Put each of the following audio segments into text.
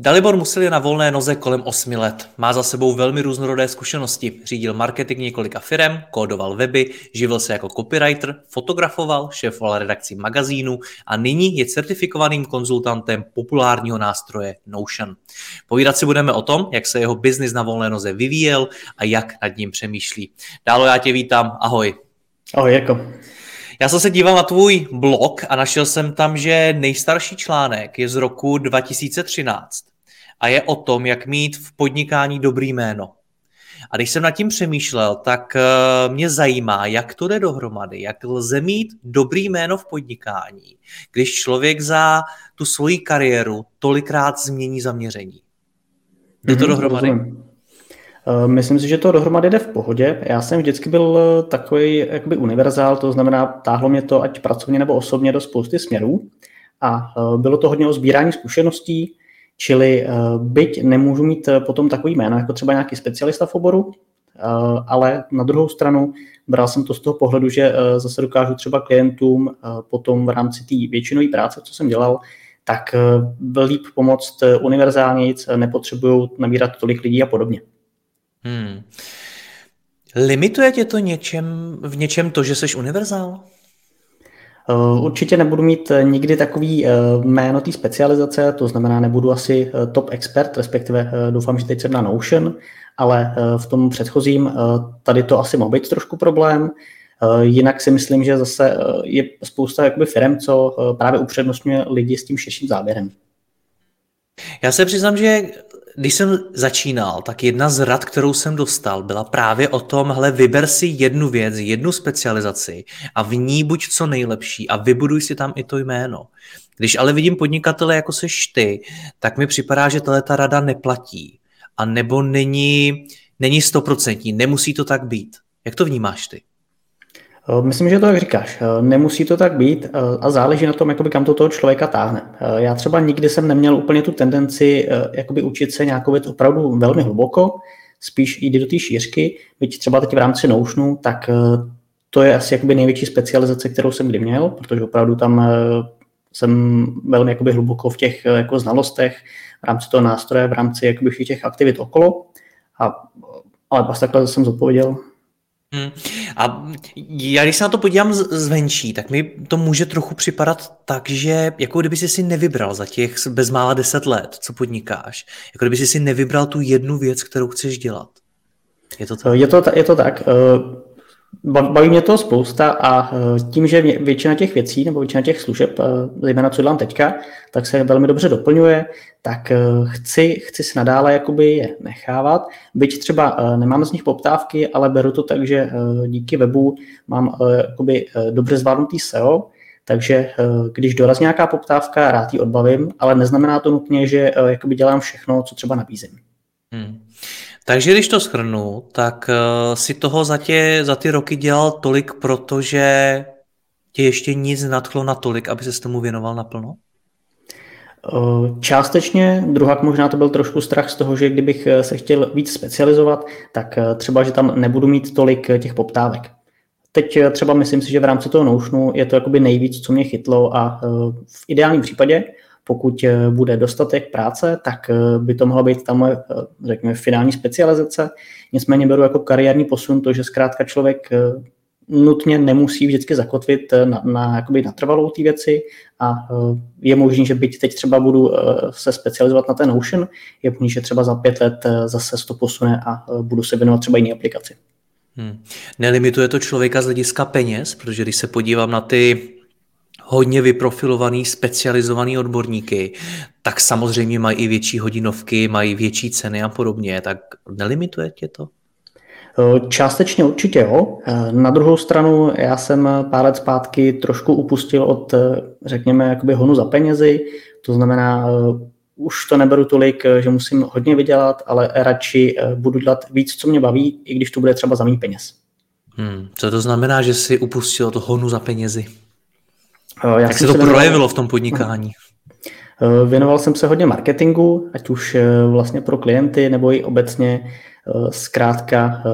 Dalibor Musil je na volné noze kolem 8 let. Má za sebou velmi různorodé zkušenosti. Řídil marketing několika firem, kódoval weby, živil se jako copywriter, fotografoval, šéfoval redakcí magazínu a nyní je certifikovaným konzultantem populárního nástroje Notion. Povídat si budeme o tom, jak se jeho biznis na volné noze vyvíjel a jak nad ním přemýšlí. Dálo já tě vítám, ahoj. Ahoj, jako. Já jsem se díval na tvůj blog a našel jsem tam, že nejstarší článek je z roku 2013 a je o tom, jak mít v podnikání dobrý jméno. A když jsem nad tím přemýšlel, tak eh, mě zajímá, jak to jde dohromady, jak lze mít dobrý jméno v podnikání, když člověk za tu svoji kariéru tolikrát změní zaměření. Jde to mm-hmm, dohromady? Rozumím. Eh, myslím si, že to dohromady jde v pohodě. Já jsem vždycky byl eh, takový jakoby univerzál, to znamená, táhlo mě to ať pracovně nebo osobně do spousty směrů. A bylo to hodně o sbírání zkušeností, Čili uh, byť nemůžu mít uh, potom takový jméno, jako třeba nějaký specialista v oboru, uh, ale na druhou stranu bral jsem to z toho pohledu, že zase dokážu třeba klientům potom v rámci té většinové práce, co jsem dělal, tak líp pomoct univerzálnějc, nepotřebuju nabírat tolik lidí a podobně. Hmm. Limituje tě to něčem, v něčem to, že jsi univerzál? Eh, určitě nebudu mít eh, nikdy takový eh, jméno té specializace, to znamená, nebudu asi top expert, respektive doufám, že teď jsem na Notion, ale v tom předchozím tady to asi mohl být trošku problém. Jinak si myslím, že zase je spousta jakoby firm, co právě upřednostňuje lidi s tím širším záběrem. Já se přiznám, že když jsem začínal, tak jedna z rad, kterou jsem dostal, byla právě o tom, hele, vyber si jednu věc, jednu specializaci a v ní buď co nejlepší a vybuduj si tam i to jméno. Když ale vidím podnikatele jako seš ty, tak mi připadá, že tahle ta rada neplatí. A nebo není, není stoprocentní, nemusí to tak být. Jak to vnímáš ty? Eh, myslím, že to tak říkáš. Eh, nemusí to tak být eh, a záleží na tom, jakoby, kam to toho člověka táhne. Já třeba nikdy jsem neměl úplně tu tendenci jakoby učit se nějakou věc opravdu velmi hluboko, spíš jít do té šířky, byť třeba teď v rámci Notionu, tak to je asi jakoby největší specializace, kterou jsem kdy měl, protože opravdu tam jsem velmi jakoby hluboko v těch jako znalostech, v rámci toho nástroje, v rámci jakoby všech těch aktivit okolo. A, ale pas takhle jsem zodpověděl Hmm. A já když se na to podívám zvenčí, tak mi to může trochu připadat tak, že jako kdyby jsi si nevybral za těch bezmála deset let, co podnikáš, jako kdyby jsi si nevybral tu jednu věc, kterou chceš dělat. Je to tak? Je to, je to tak. Eh, Baví mě to spousta a e, tím, že většina těch věcí nebo většina těch služeb, e, zejména co dělám teďka, tak se velmi dobře doplňuje, tak e, chci, chci si nadále jakoby je nechávat. Byť třeba nemám z nich poptávky, ale beru to tak, že díky webu mám jakoby dobře zvládnutý SEO, takže když dorazí nějaká poptávka, rád ji odbavím, ale neznamená to nutně, že jakoby dělám všechno, co třeba nabízím. Hmm. Takže když to shrnu, tak uh, si toho za, tě, za ty roky dělal tolik, protože tě ještě nic nadchlo na tolik, aby se tomu věnoval naplno? Eh, částečně, druhá možná to byl trošku strach z toho, že kdybych eh, se chtěl víc specializovat, tak třeba, že tam nebudu mít tolik těch poptávek. Teď třeba myslím si, že v rámci toho Notionu je to jakoby nejvíc, co mě chytlo a v ideálním případě pokud eh, bude dostatek práce, tak eh, by to mohla být tam eh, řekněme, finální specializace. Nicméně beru jako kariérní posun to, že zkrátka člověk nutně nemusí vždycky zakotvit na, na, jakoby na trvalou ty věci a je možný, že byť teď třeba budu se specializovat na ten Notion, je možný, že třeba za pět let zase to posune a budu se věnovat třeba jiné aplikaci. Hmm. Nelimituje to člověka z hlediska peněz, protože když se podívám na ty hodně vyprofilovaný, specializovaný odborníky, tak samozřejmě mají i větší hodinovky, mají větší ceny a podobně, tak nelimituje tě to? Částečně určitě jo. Na druhou stranu já jsem pár let zpátky trošku upustil od, řekněme, jakoby honu za penězi, to znamená, už to neberu tolik, že musím hodně vydělat, ale radši budu dělat víc, co mě baví, i když to bude třeba za mý peněz. Hmm. Co to znamená, že jsi upustil od honu za penězi? Já Jak se to se projevilo věnoval... v tom podnikání? Věnoval jsem se hodně marketingu, ať už vlastně pro klienty nebo i obecně Eh, zkrátka eh,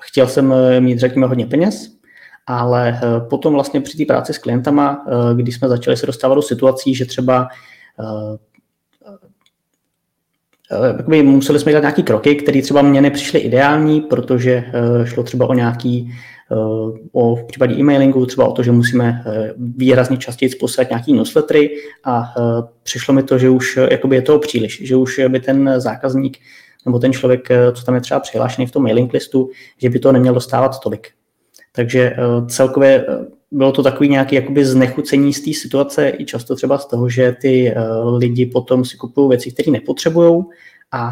chtěl jsem eh, mít, řekněme, hodně peněz, ale potom vlastně při té práci s klientama, když jsme začali se dostávat do situací, že třeba Jakoby museli jsme dělat nějaké kroky, které třeba mně nepřišly ideální, protože šlo třeba o nějaký, o v případě e-mailingu, třeba o to, že musíme výrazně častěji poslat nějaký newslettery a přišlo mi to, že už jakoby je toho příliš, že už by ten zákazník nebo ten člověk, eh, co tam je třeba přihlášený v tom mailing listu, že by to neměl dostávat tolik. Takže eh, celkově eh, bylo to takový nějaký jakoby znechucení z té situace i často třeba z toho, že ty lidi potom si kupují věci, které nepotřebují a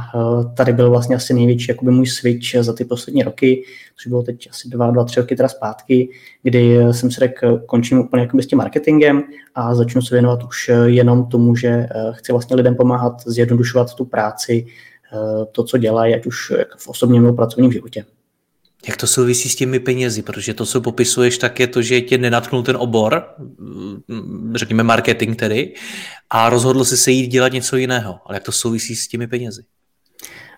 tady byl vlastně asi největší jakoby můj switch za ty poslední roky, což bylo teď asi dva, dva, tři roky teda zpátky, kdy jsem si řekl, končím úplně jakoby s tím marketingem a začnu se věnovat už jenom tomu, že chci vlastně lidem pomáhat zjednodušovat tu práci, Eh, to, co dělají, ať už v osobním nebo pracovním životě. Jak to souvisí s těmi penězi? Protože to, co popisuješ, tak je to, že tě nenatknul ten obor, mm, řekněme marketing tedy, a rozhodl jsi se jít dělat něco jiného. Ale jak to souvisí s těmi penězi?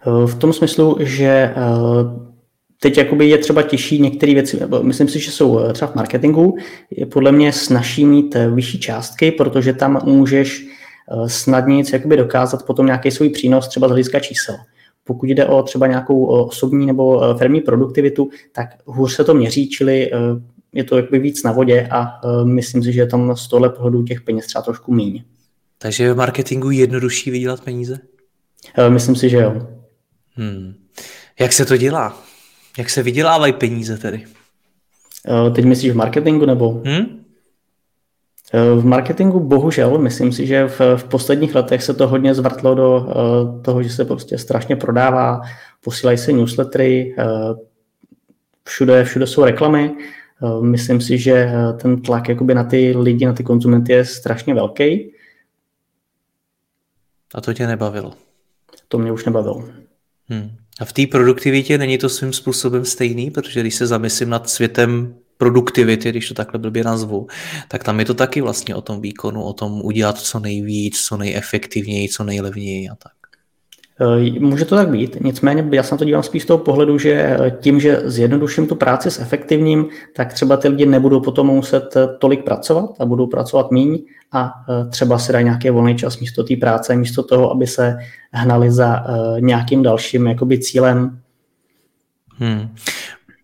Eh, v tom smyslu, že eh, teď jakoby je třeba těžší některé věci, myslím si, že jsou třeba v marketingu, je podle mě snaží mít vyšší částky, protože tam můžeš Eh, snadněji jakoby dokázat potom nějaký svůj přínos třeba z hlediska čísel. Pokud jde o třeba nějakou osobní nebo eh, firmní produktivitu, tak hůř se to měří, čili eh, je to jakoby víc na vodě a myslím si, že je tam z tohle pohledu těch peněz třeba trošku méně. Takže je v marketingu jednodušší vydělat peníze? Myslím si, že jo. Hmm. Jak se to dělá? Jak se vydělávají peníze tedy? Teď myslíš v marketingu nebo? Hmm? V marketingu bohužel, myslím si, že v, v posledních letech se to hodně zvrtlo do uh, toho, že se prostě strašně prodává, posílají se newslettery, uh, všude, všude jsou reklamy. Uh, myslím si, že ten tlak jakoby na ty lidi, na ty konzumenty je strašně velký. A to tě nebavilo? To mě už nebavilo. Hmm. A v té produktivitě není to svým způsobem stejný, protože když se zamyslím nad světem produktivity, když to takhle blbě nazvu, tak tam je to taky vlastně o tom výkonu, o tom udělat co nejvíc, co nejefektivněji, co nejlevněji a tak. Eh, může to tak být, nicméně já se na to dívám spíš z toho pohledu, že eh, tím, že zjednoduším tu práci s efektivním, tak třeba ty lidi nebudou potom muset eh, tolik pracovat a budou pracovat méně a třeba si dají nějaký volný čas místo té práce, místo toho, aby se hnali za nějakým dalším jakoby cílem. Hmm.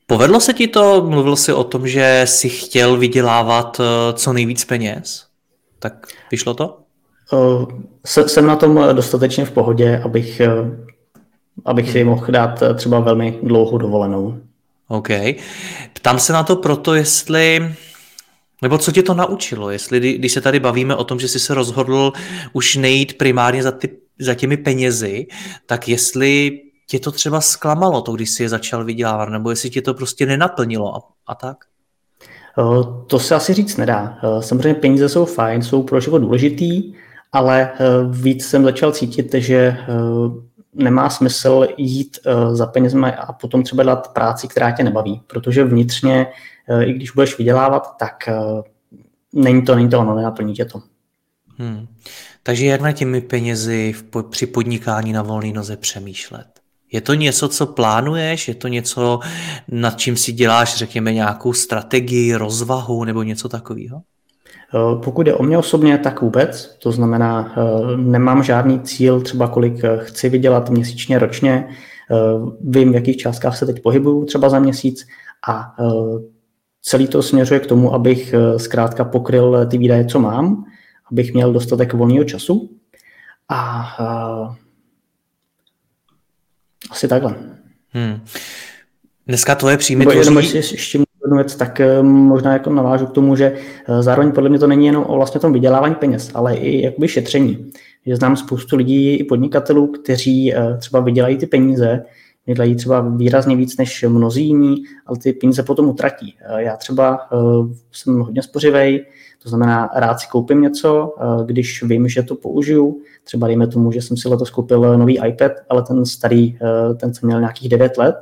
Povedlo se ti to? Mluvil jsi o tom, že si chtěl vydělávat eh, co nejvíc peněz? Tak vyšlo to? Uh, jsem na tom dostatečně v pohodě, abych, eh, abych si mohl dát třeba velmi dlouhou dovolenou. OK. Ptám se na to proto, jestli nebo co tě to naučilo? Jestli, když se tady bavíme o tom, že jsi se rozhodl už nejít primárně za, ty, za těmi penězi, tak jestli tě to třeba zklamalo, to, když jsi je začal vydělávat, nebo jestli tě to prostě nenaplnilo a, a tak? To se asi říct nedá. Samozřejmě peníze jsou fajn, jsou pro život důležitý, ale víc jsem začal cítit, že nemá smysl jít za penězmi a potom třeba dělat práci, která tě nebaví, protože vnitřně, i když budeš vydělávat, tak není to, není to ono, nenaplní tě to. Hmm. Takže jak na těmi penězi v, při podnikání na volné noze přemýšlet? Je to něco, co plánuješ? Je to něco, nad čím si děláš, řekněme, nějakou strategii, rozvahu nebo něco takového? Eh, pokud je o mě osobně, tak vůbec. To znamená, eh, nemám žádný cíl, třeba kolik eh, chci vydělat měsíčně, ročně. Vím, v jakých částkách se teď pohybuju třeba za měsíc a celý to směřuje k tomu, abych zkrátka pokryl ty výdaje, co mám, abych měl dostatek volného času a asi takhle. Hmm. Dneska tvoje příjmy tvoří... Jenom ještě, ještě jednu věc, tak možná jako navážu k tomu, že zároveň podle mě to není jenom o vlastně tom vydělávání peněz, ale i jakoby šetření. Že znám spoustu lidí i podnikatelů, kteří třeba vydělají ty peníze, vydělají třeba výrazně víc než mnozí jiní, ale ty peníze potom utratí. Já třeba jsem hodně spořivej, to znamená, rád si koupím něco, když vím, že to použiju. Třeba dejme tomu, že jsem si letos koupil nový iPad, ale ten starý, ten jsem měl nějakých 9 let,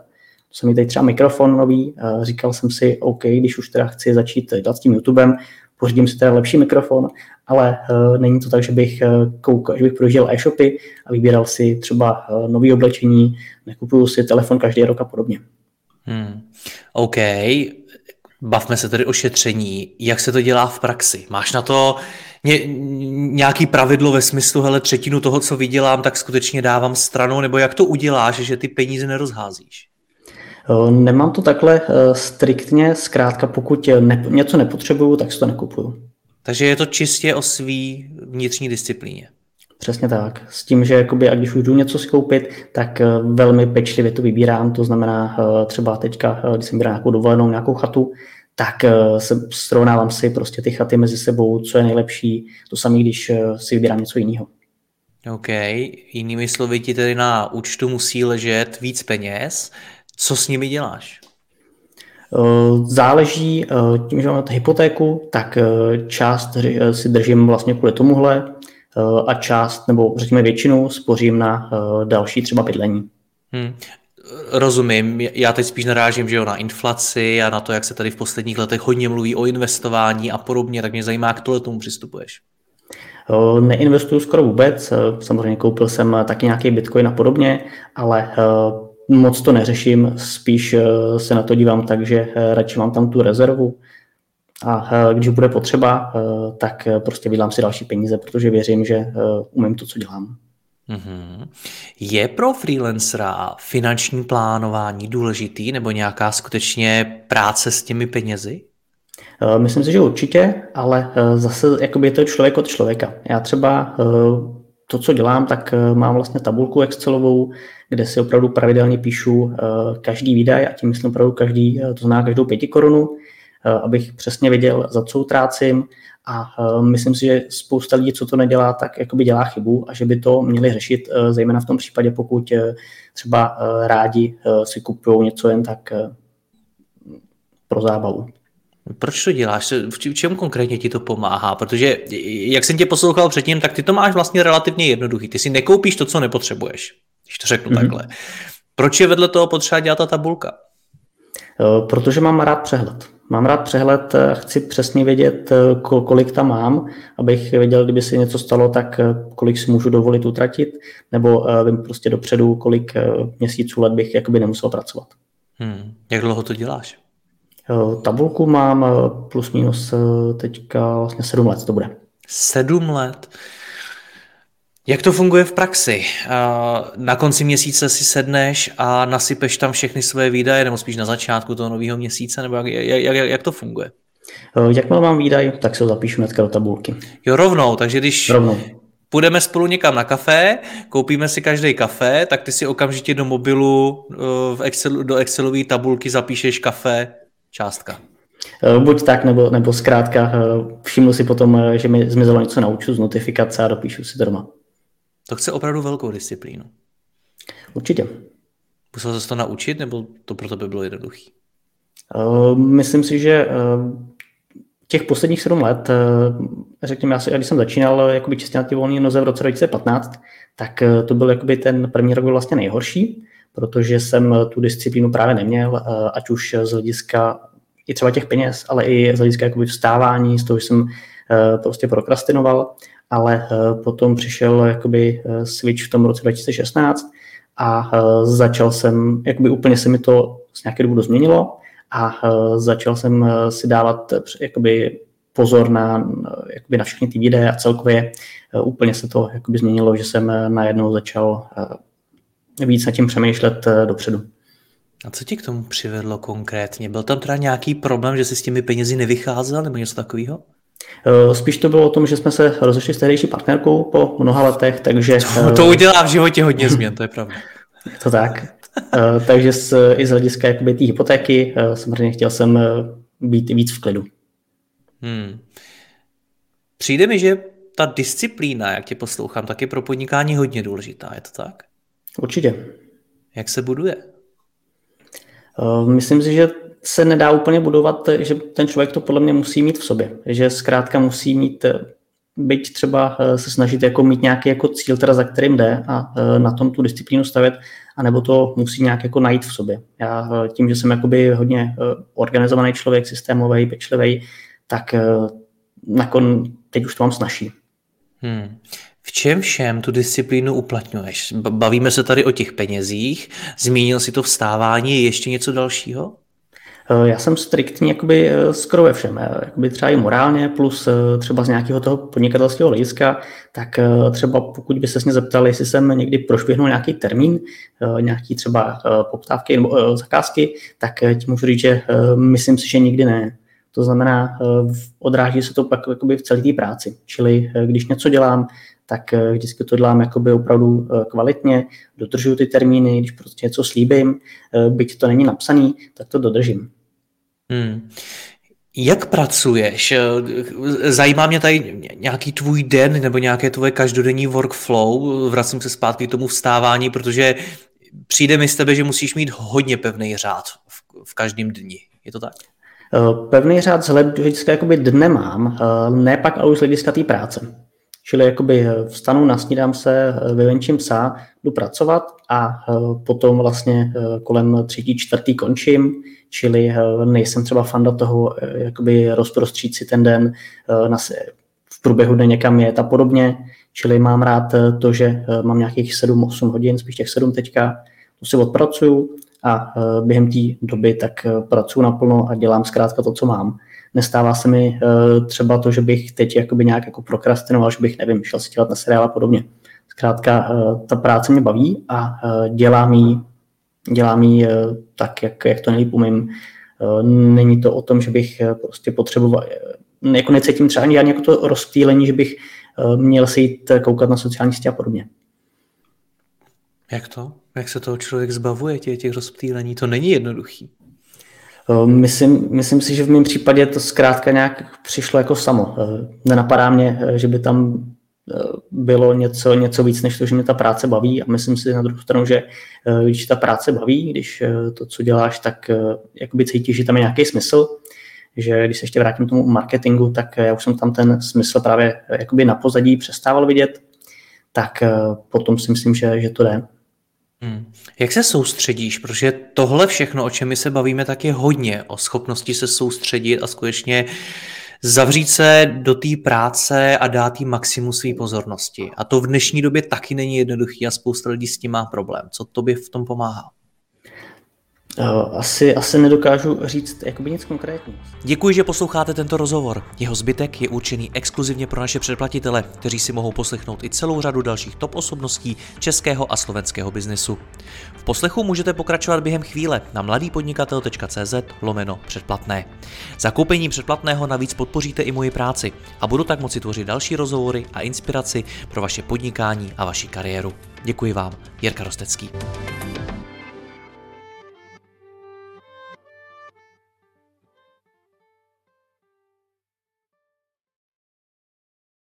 to jsem mi tady třeba mikrofon nový, říkal jsem si, OK, když už teda chci začít dělat s tím YouTubem, pořídím si teda lepší mikrofon, ale uh, není to tak, že bych, uh, že bych projížděl e-shopy a vybíral si třeba uh, nový oblečení, nekupuju si telefon každý rok a podobně. Hmm. OK, bavme se tedy o šetření. Jak se to dělá v praxi? Máš na to ně, nějaký pravidlo ve smyslu, hele, třetinu toho, co vydělám, tak skutečně dávám stranou, nebo jak to uděláš, že ty peníze nerozházíš? Nemám to takhle striktně, zkrátka pokud ne, něco nepotřebuju, tak si to nekupuju. Takže je to čistě o svý vnitřní disciplíně. Přesně tak. S tím, že jakoby, a když už jdu něco si koupit, tak eh, velmi pečlivě to vybírám. To znamená eh, třeba teďka, eh, když jsem vybíral nějakou dovolenou, nějakou chatu, tak se srovnávám si prostě ty chaty mezi sebou, co je nejlepší. To samé, když si vybírám něco jiného. OK. Jinými slovy ti tedy na účtu musí ležet víc peněz. Co s nimi děláš? Záleží, tím, že máme hypotéku, tak část si držím vlastně kvůli tomuhle a část, nebo řekněme většinu, spořím na další třeba bydlení. Hmm. Rozumím, já teď spíš narážím že jo, na inflaci a na to, jak se tady v posledních letech hodně mluví o investování a podobně, tak mě zajímá, jak tohle tomu přistupuješ. Neinvestuju skoro vůbec, samozřejmě koupil jsem taky nějaký bitcoin a podobně, ale moc to neřeším, spíš eh, se na to dívám tak, že eh, radši mám tam tu rezervu a eh, když bude potřeba, tak prostě vydám si další peníze, protože věřím, že umím to, co dělám. Mm-hmm. Je pro freelancera finanční plánování důležitý nebo nějaká skutečně práce s těmi penězi? Myslím si, že určitě, ale zase jakoby je to člověk od člověka. Já třeba to, co dělám, tak mám vlastně tabulku Excelovou, kde si opravdu pravidelně píšu eh, každý výdaj a tím myslím opravdu každý, eh, to znamená každou pěti korunu, eh, abych přesně věděl, za co utrácím a myslím si, že spousta lidí, co to nedělá, tak jakoby dělá chybu a že by to měli řešit, zejména v tom případě, pokud třeba rádi si kupují něco jen tak pro zábavu. Proč to děláš? V čem konkrétně ti to pomáhá? Protože jak jsem tě poslouchal předtím, tak ty to máš vlastně relativně jednoduchý. Ty si nekoupíš to, co nepotřebuješ když to řeknu mm-hmm. takhle. Proč je vedle toho potřeba dělat ta tabulka? Eh, protože mám rád přehled. Mám rád přehled, eh, chci přesně vědět, eh, kolik tam mám, abych věděl, kdyby se něco stalo, tak kolik si můžu dovolit utratit, nebo vím prostě dopředu, kolik měsíců, let bych jakoby nemusel pracovat. Hmm. Jak dlouho to děláš? Tabulku mám plus minus teďka vlastně sedm let to bude. Sedm let? Jak to funguje v praxi? Na konci měsíce si sedneš a nasypeš tam všechny své výdaje, nebo spíš na začátku toho nového měsíce, nebo jak, jak, jak, jak to funguje? Jakmile mám výdaj, tak se ho zapíšu hnedka do tabulky. Jo, rovnou, takže když rovnou. půjdeme spolu někam na kafe, koupíme si každý kafe, tak ty si okamžitě do mobilu v Excelu, do Excelové tabulky zapíšeš kafe, částka. Buď tak, nebo, nebo zkrátka všimnu si potom, že mi zmizelo něco na účtu z notifikace a dopíšu si to doma. To chce opravdu velkou disciplínu. Určitě. Musel se to naučit, nebo to pro tebe bylo jednoduché? Uh, myslím si, že uh, těch posledních sedm let, uh, řekněme, já, když jsem začínal jakoby čistě na ty volné noze v roce 2015, tak to byl jakoby ten první rok byl vlastně nejhorší, protože jsem tu disciplínu právě neměl, uh, ať už z hlediska i třeba těch peněz, ale i z hlediska jakoby vstávání, z toho, že jsem uh, prostě prokrastinoval ale eh, potom přišel jakoby eh, switch v tom roce 2016 a eh, začal jsem, jakoby úplně se mi to z nějaké důvodu změnilo a začal jsem si dávat jakoby pozor na, jakoby na všechny ty výdaje a celkově úplně se to jakoby změnilo, že jsem najednou začal víc nad tím přemýšlet dopředu. A co ti k tomu přivedlo konkrétně? Byl tam teda nějaký problém, že jsi s těmi penězi nevycházel nebo něco takového? Eh, spíš to bylo o tom, že jsme se rozešli s tehdejší partnerkou po mnoha letech, takže... To, to udělá v životě hodně změn, to je pravda. Je to tak. takže z, i z hlediska té hypotéky samozřejmě chtěl jsem být víc v klidu. Hmm. Přijde mi, že ta disciplína, jak tě poslouchám, tak je pro podnikání hodně důležitá, je to tak? Určitě. Jak se buduje? Myslím si, že se nedá úplně budovat, že ten člověk to podle mě musí mít v sobě. Že zkrátka musí mít, byť třeba se snažit jako mít nějaký jako cíl, teda za kterým jde a na tom tu disciplínu stavět, anebo to musí nějak jako najít v sobě. Já tím, že jsem jakoby hodně organizovaný člověk, systémový, pečlivý, tak nakon, teď už to mám snaží. Hmm. V čem všem tu disciplínu uplatňuješ? Bavíme se tady o těch penězích, zmínil si to vstávání, je ještě něco dalšího? Eh, já jsem striktní jakoby eh, skoro ve všem, eh, jakoby třeba i morálně, plus třeba z nějakého toho podnikatelského hlediska, tak třeba pokud by se mě zeptali, jestli jsem někdy prošvihnul nějaký termín, nějaký třeba poptávky nebo zakázky, tak ti můžu říct, že myslím si, že nikdy ne. To znamená, odráží se to pak jakoby v celé té práci. Čili když něco dělám, tak eh, vždycky to dělám jakoby opravdu eh, kvalitně, dodržuju ty termíny, když prostě něco slíbím, eh, byť to není napsaný, tak to dodržím. Hmm. Jak pracuješ? Zajímá mě tady nějaký tvůj den nebo nějaké tvoje každodenní workflow. Vracím se zpátky k tomu vstávání, protože přijde mi z tebe, že musíš mít hodně pevný řád v, v každém dni. Je to tak? Pevný řád z hlediska jakoby dne mám, ne pak ale už z hlediska té práce. Čili jakoby eh, vstanu, nasnídám se, eh, vyvenčím psa, jdu pracovat a eh, potom vlastně kolem třetí, čtvrtý končím, čili nejsem třeba fanda toho jakoby rozprostřít si ten den na v průběhu dne někam jet a podobně, čili mám rád to, že mám nějakých 7-8 hodin, spíš těch 7 teďka, to si odpracuju a během té doby tak pracuji naplno a dělám zkrátka to, co mám. Nestává se mi uh, třeba to, že bych teď jakoby nějak jako prokrastinoval, že bych, nevím, šel si dělat na seriál a podobně. Zkrátka, uh, ta práce mě baví a uh, dělám ji, dělám ji tak, jak, jak to nejlíp umím. Není to o tom, že bych prostě potřeboval, jako necítím třeba ani jako to rozptýlení, že bych měl se jít koukat na sociální sítě a podobně. Jak to? Jak se toho člověk zbavuje těch, těch rozptýlení? To není jednoduchý. Eh, myslím, myslím si, že v mém případě to zkrátka nějak přišlo jako samo. Eh, nenapadá mě, eh, že by tam bylo něco, něco víc, než to, že mě ta práce baví a myslím si na druhou stranu, že když ta práce baví, když to, co děláš, tak jakoby cítíš, že tam je nějaký smysl, že když se ještě vrátím k tomu marketingu, tak já už jsem tam ten smysl právě jakoby na pozadí přestával vidět, tak potom si myslím, že, že to jde. Hmm. Jak se soustředíš? Protože tohle všechno, o čem my se bavíme, tak je hodně o schopnosti se soustředit a skutečně zavřít se do té práce a dát jí maximum své pozornosti. A to v dnešní době taky není jednoduchý a spousta lidí s tím má problém. Co tobě v tom pomáhá? Eh, asi, asi nedokážu říct jakoby nic konkrétního. Děkuji, že posloucháte tento rozhovor. Jeho zbytek je určený exkluzivně pro naše předplatitele, kteří si mohou poslechnout i celou řadu dalších top osobností českého a slovenského biznesu. V poslechu můžete pokračovat během chvíle na mladýpodnikatel.cz lomeno předplatné. Zakoupení předplatného navíc podpoříte i moji práci a budu tak moci tvořit další rozhovory a inspiraci pro vaše podnikání a vaši kariéru. Děkuji vám, Jirka Rostecký.